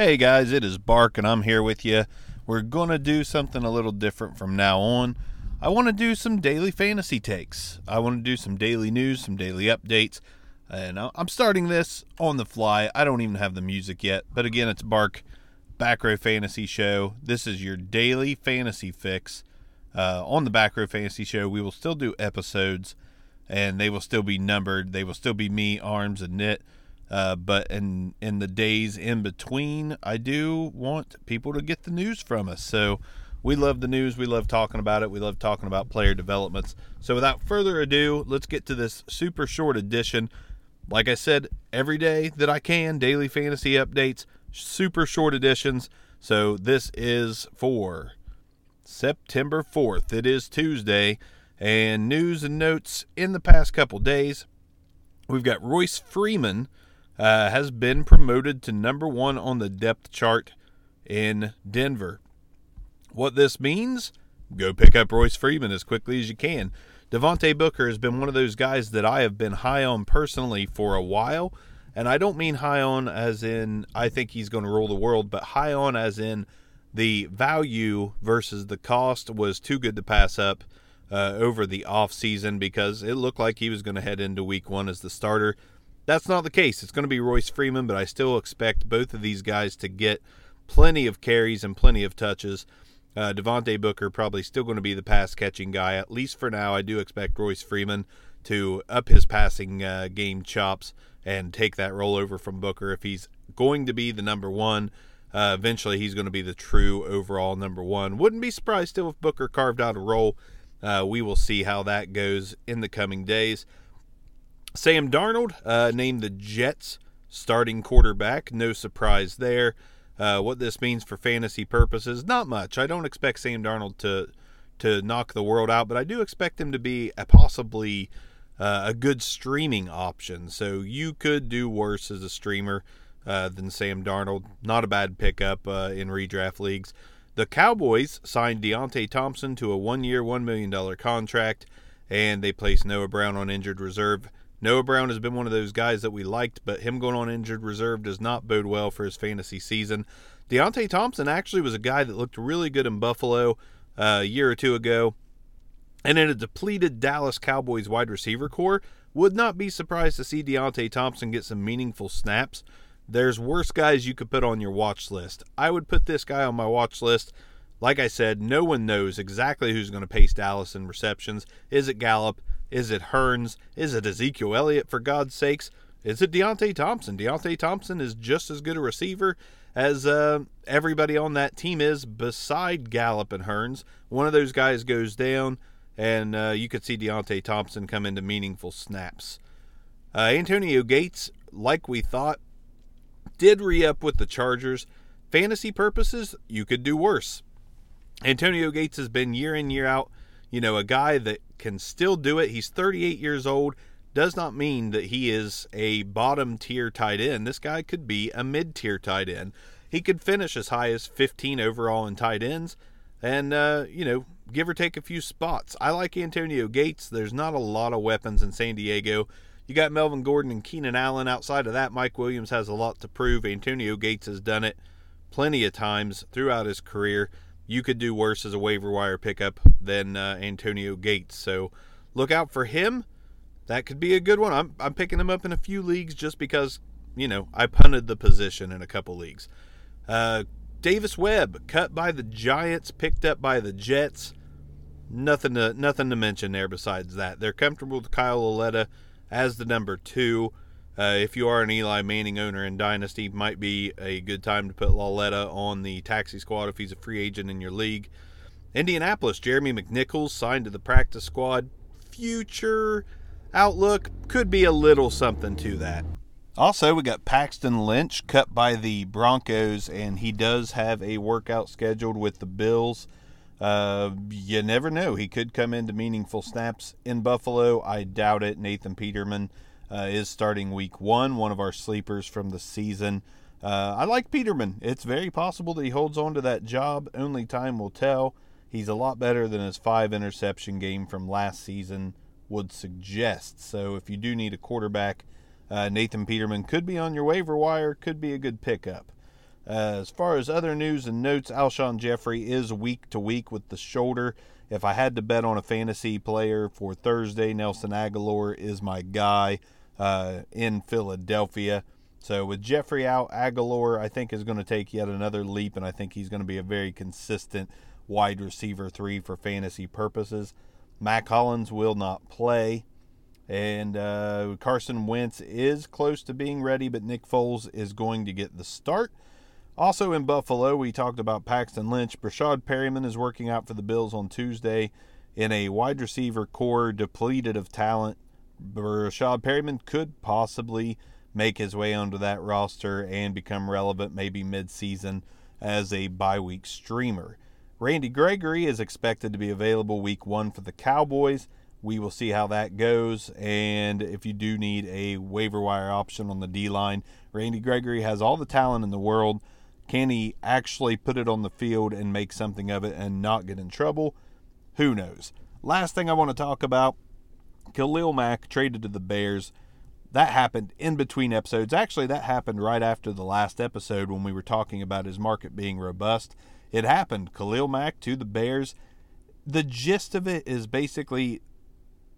Hey guys, it is Bark and I'm here with you. We're going to do something a little different from now on. I want to do some daily fantasy takes. I want to do some daily news, some daily updates. And I'm starting this on the fly. I don't even have the music yet. But again, it's Bark, Back Row Fantasy Show. This is your daily fantasy fix. Uh, on the Back Row Fantasy Show, we will still do episodes and they will still be numbered. They will still be me, Arms, and Knit. Uh, but in in the days in between, I do want people to get the news from us. So we love the news. We love talking about it. We love talking about player developments. So without further ado, let's get to this super short edition. Like I said, every day that I can, daily fantasy updates, super short editions. So this is for September 4th. It is Tuesday. And news and notes in the past couple days. We've got Royce Freeman uh, has been promoted to number one on the depth chart in Denver. What this means, go pick up Royce Freeman as quickly as you can. Devontae Booker has been one of those guys that I have been high on personally for a while. And I don't mean high on as in I think he's going to rule the world, but high on as in the value versus the cost was too good to pass up uh, over the off season because it looked like he was going to head into week one as the starter. That's not the case. It's going to be Royce Freeman, but I still expect both of these guys to get plenty of carries and plenty of touches. Uh, Devontae Booker probably still going to be the pass catching guy, at least for now. I do expect Royce Freeman to up his passing uh, game chops and take that rollover from Booker. If he's going to be the number one, uh, eventually he's going to be the true overall number one. Wouldn't be surprised still if Booker carved out a role. Uh, we will see how that goes in the coming days. Sam Darnold uh, named the Jets starting quarterback. No surprise there. Uh, what this means for fantasy purposes, not much. I don't expect Sam Darnold to to knock the world out, but I do expect him to be a possibly uh, a good streaming option. So you could do worse as a streamer uh, than Sam Darnold. Not a bad pickup uh, in redraft leagues. The Cowboys signed Deonte Thompson to a one-year, one million dollar contract, and they placed Noah Brown on injured reserve. Noah Brown has been one of those guys that we liked, but him going on injured reserve does not bode well for his fantasy season. Deonte Thompson actually was a guy that looked really good in Buffalo uh, a year or two ago. And in a depleted Dallas Cowboys wide receiver corps, would not be surprised to see Deonte Thompson get some meaningful snaps. There's worse guys you could put on your watch list. I would put this guy on my watch list. Like I said, no one knows exactly who's going to pace Dallas in receptions. Is it Gallup? Is it Hurns? Is it Ezekiel Elliott, for God's sakes? Is it Deonte Thompson? Deonte Thompson is just as good a receiver as uh, everybody on that team is beside Gallup and Hurns. One of those guys goes down, and uh, you could see Deonte Thompson come into meaningful snaps. Uh, Antonio Gates, like we thought, did re up with the Chargers. Fantasy purposes, you could do worse. Antonio Gates has been year in, year out, you know, a guy that can still do it. He's 38 years old. Does not mean that he is a bottom tier tight end. This guy could be a mid tier tight end. He could finish as high as 15 overall in tight ends and, uh, you know, give or take a few spots. I like Antonio Gates. There's not a lot of weapons in San Diego. You got Melvin Gordon and Keenan Allen. Outside of that, Mike Williams has a lot to prove. Antonio Gates has done it plenty of times throughout his career you could do worse as a waiver wire pickup than uh, Antonio Gates. So look out for him. That could be a good one. I'm, I'm picking him up in a few leagues just because, you know, I punted the position in a couple leagues. Uh, Davis Webb, cut by the Giants, picked up by the Jets. Nothing to nothing to mention there besides that. They're comfortable with Kyle Lauletta as the number two. Uh, if you are an Eli Manning owner in Dynasty, might be a good time to put Lauletta on the taxi squad if he's a free agent in your league. Indianapolis, Jeremy McNichols signed to the practice squad. Future outlook could be a little something to that. Also, we got Paxton Lynch cut by the Broncos, and he does have a workout scheduled with the Bills. Uh, you never know. He could come into meaningful snaps in Buffalo. I doubt it. Nathan Peterman uh, is starting week one, one of our sleepers from the season. Uh, I like Peterman. It's very possible that he holds on to that job. Only time will tell. He's a lot better than his five interception game from last season would suggest. So if you do need a quarterback, uh, Nathan Peterman could be on your waiver wire, could be a good pickup. as far as other news and notes, Alshon Jeffery is week to week with the shoulder. If I had to bet on a fantasy player for Thursday, Nelson Agholor is my guy uh, in Philadelphia. So with Jeffery out, Agholor I think is going to take yet another leap, and I think he's going to be a very consistent wide receiver three for fantasy purposes. Mack Hollins will not play. And uh, Carson Wentz is close to being ready, but Nick Foles is going to get the start. Also in Buffalo, we talked about Paxton Lynch. Breshad Perriman is working out for the Bills on Tuesday in a wide receiver corps depleted of talent. Breshad Perriman could possibly make his way onto that roster and become relevant maybe mid-season as a bye week streamer. Randy Gregory is expected to be available week one for the Cowboys. We will see how that goes. And if you do need a waiver wire option on the D line, Randy Gregory has all the talent in the world. Can he actually put it on the field and make something of it and not get in trouble? Who knows? Last thing I want to talk about Khalil Mack traded to the Bears. That happened in between episodes. Actually, that happened right after the last episode when we were talking about his market being robust. It happened. Khalil Mack to the Bears. The gist of it is basically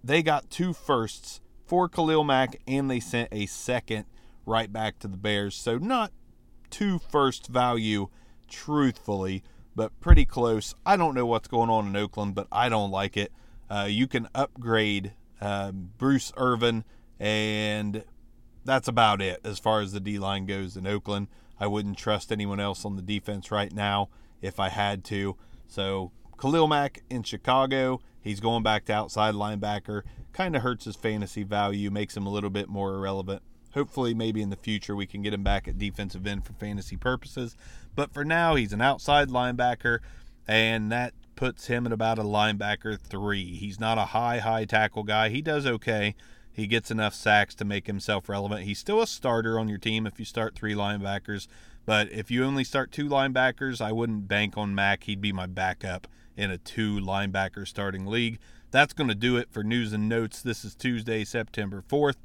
they got two firsts for Khalil Mack and they sent a second right back to the Bears. So not two first value, truthfully, but pretty close. I don't know what's going on in Oakland, but I don't like it. Uh, you can upgrade uh, Bruce Irvin, and that's about it as far as the D line goes in Oakland. I wouldn't trust anyone else on the defense right now if I had to. So Khalil Mack in Chicago, he's going back to outside linebacker. Kind of hurts his fantasy value, makes him a little bit more irrelevant. Hopefully, maybe in the future, we can get him back at defensive end for fantasy purposes. But for now, he's an outside linebacker, and that puts him at about a linebacker three. He's not a high, high tackle guy. He does okay. He gets enough sacks to make himself relevant. He's still a starter on your team if you start three linebackers. But if you only start two linebackers, I wouldn't bank on Mack. He'd be my backup in a two linebacker starting league. That's going to do it for news and notes. This is Tuesday, September 4th.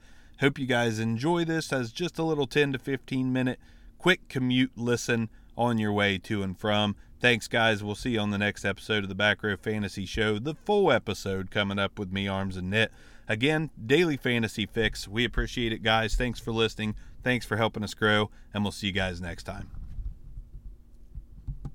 Hope you guys enjoy this as just a little 10 to 15 minute quick commute listen on your way to and from. Thanks, guys. We'll see you on the next episode of the Back Row Fantasy Show. The full episode coming up with me, Arms and Knit. Again, daily fantasy fix. We appreciate it, guys. Thanks for listening. Thanks for helping us grow, and we'll see you guys next time.